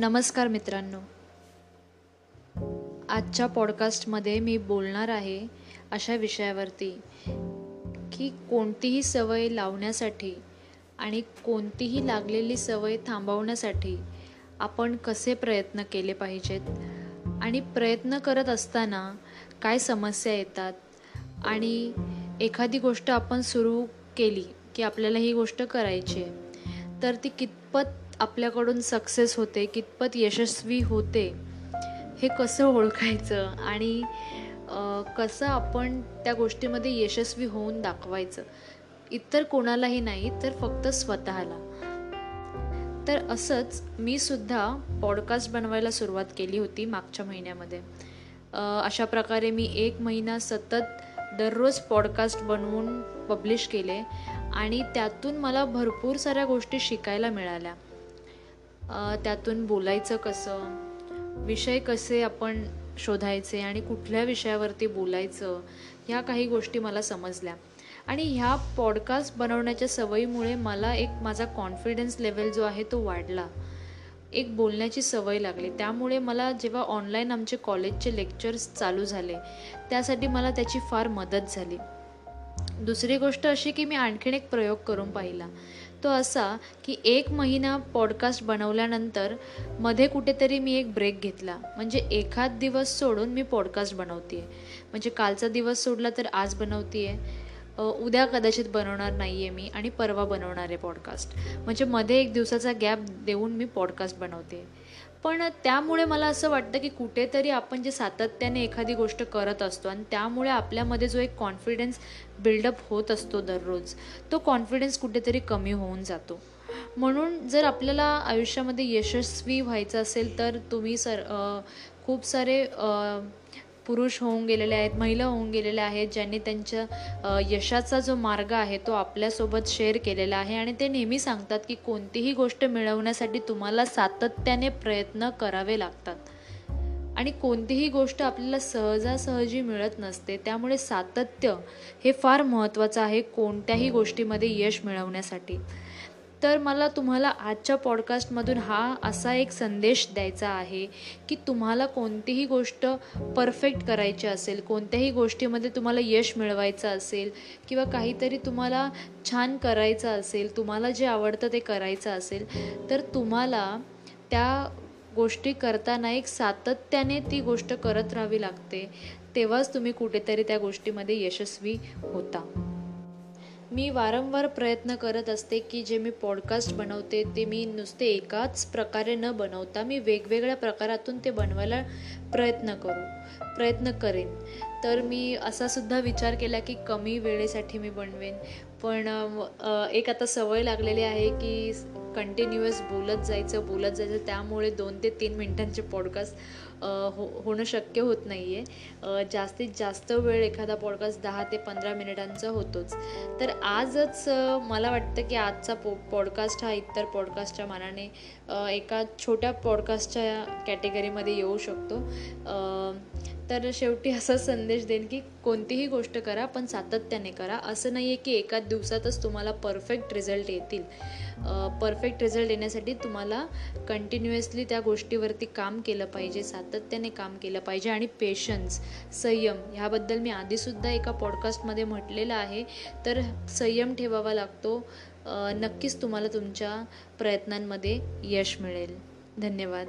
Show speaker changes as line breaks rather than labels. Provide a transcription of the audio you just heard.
नमस्कार मित्रांनो. आजच्या पॉडकास्टमध्ये मी बोलणार आहे अशा विषयावरती की कोणतीही सवय लावण्यासाठी आणि कोणतीही लागलेली सवय थांबवण्यासाठी आपण कसे प्रयत्न केले पाहिजेत आणि प्रयत्न करत असताना काय समस्या येतात आणि एखादी गोष्ट आपण सुरू केली की आपल्याला ही गोष्ट करायची आहे तर ती कितपत आपल्याकडून सक्सेस होते कितपत यशस्वी होते हे कसं ओळखायचं आणि कसं आपण त्या गोष्टीमध्ये यशस्वी होऊन दाखवायचं? इतर कोणालाही नाही तर फक्त स्वतःला. तर असंच मी सुद्धा पॉडकास्ट बनवायला सुरुवात केली होती मागच्या महिन्यामध्ये. अशा प्रकारे मी एक महिना सतत दररोज पॉडकास्ट बनवून पब्लिश केले आणि त्यातून मला भरपूर साऱ्या गोष्टी शिकायला मिळाल्या. त्यातून बोलायचं कसं? विषय कसे आपण शोधायचे आणि कुठल्या विषयावरती बोलायचं? ह्या काही गोष्टी मला समजल्या. आणि ह्या पॉडकास्ट बनवण्याच्या सवयीमुळे मला एक माझा कॉन्फिडन्स लेवल जो आहे तो वाढला. एक बोलण्याची सवय लागली. त्यामुळे मला जेव्हा ऑनलाईन आमचे कॉलेजचे लेक्चर्स चालू झाले त्यासाठी मला त्याची फार मदत झाली. दुसरी गोष्ट अशी की मी आणखीन एक प्रयोग करून पाहिला. तो असा की एक महिना पॉडकास्ट बनवल्यानंतरमध्ये कुठेतरी मी एक ब्रेक घेतला. म्हणजे एखाद दिवस सोडून मी पॉडकास्ट बनवते म्हणजे कालचा दिवस सोडला तर आज बनवते आहे उद्या कदाचित बनवणार नाही आहे मी आणि परवा बनवणार आहे पॉडकास्ट म्हणजे मध्ये एक दिवसाचा गॅप देऊन मी पॉडकास्ट बनवते. पण त्यामुळे मला असं वाटतं की कुठेतरी आपण जे सातत्याने एखादी गोष्ट करत असतो आणि त्यामुळे आपल्यामध्ये जो एक कॉन्फिडन्स बिल्डअप होत असतो दररोज तो कॉन्फिडन्स कुठेतरी कमी होऊन जातो. म्हणून जर आपल्याला आयुष्यामध्ये यशस्वी व्हायचं असेल तर तुम्ही सर खूप सारे पुरुष होऊन गेलेले आहेत महिला होऊन गेलेल्या आहेत ज्यांनी त्यांच्या यशाचा जो मार्ग आहे तो आपल्यासोबत शेअर केलेला आहे. आणि ते नेहमी सांगतात की कोणतीही गोष्ट मिळवण्यासाठी तुम्हाला सातत्याने प्रयत्न करावे लागतात. आणि कोणतीही गोष्ट आपल्याला सहजासहजी मिळत नसते. त्यामुळे सातत्य हे फार महत्त्वाचं आहे कोणत्याही गोष्टीमध्ये यश मिळवण्यासाठी. तर मला तुम्हाला आजच्या पॉडकास्टमधून हा असा एक संदेश द्यायचा आहे की तुम्हाला कोणतीही गोष्ट परफेक्ट करायची असेल कोणत्याही गोष्टीमध्ये तुम्हाला यश मिळवायचं असेल किंवा काहीतरी तुम्हाला छान करायचं असेल तुम्हाला जे आवडतं ते करायचं असेल तर तुम्हाला त्या गोष्टी करताना एक सातत्याने ती गोष्ट करत राहावी लागते. तेव्हाच तुम्ही कुठेतरी त्या गोष्टीमध्ये यशस्वी होता. मी वारंवार प्रयत्न करत असते की जे मी पॉडकास्ट बनवते ते मी नुसते एकाच प्रकारे न बनवता मी वेगवेगळ्या प्रकारातून ते बनवायला प्रयत्न करू प्रयत्न करेन. तर मी असा सुद्धा विचार केला की कमी वेळेसाठी मी बनवेन. पण एक आता सवय लागलेली आहे की कंटिन्युअस बोलत जायचं बोलत जायचं. त्यामुळे दोन ते तीन मिनटांचे पॉडकास्ट हो होणं शक्य होत नाही आहे जास्तीत जास्त वेळ एखादा पॉडकास्ट दहा ते पंधरा मिनिटांचा होतोच. तर आजच मला वाटतं की आजचा पो पॉडकास्ट हा इतर पॉडकास्टच्या मानाने एका छोट्या पॉडकास्टच्या कॅटेगरीमध्ये येऊ शकतो. तर शेवटी असा संदेश देईन की कोणतीही गोष्ट करा पण सातत्याने करा. असं नाही आहे की एका दिवसातच तुम्हाला परफेक्ट रिझल्ट येतील. परफेक्ट रिझल्ट येण्यासाठी तुम्हाला कंटिन्युअसली त्या गोष्टीवरती काम केलं पाहिजे सातत्याने काम केलं पाहिजे आणि पेशन्स संयम ह्याबद्दल मी आधीसुद्धा एका पॉडकास्टमध्ये म्हटलेलं आहे. तर संयम ठेवावा लागतो. नक्कीच तुम्हाला तुमच्या प्रयत्नांमध्ये यश मिळेल. धन्यवाद.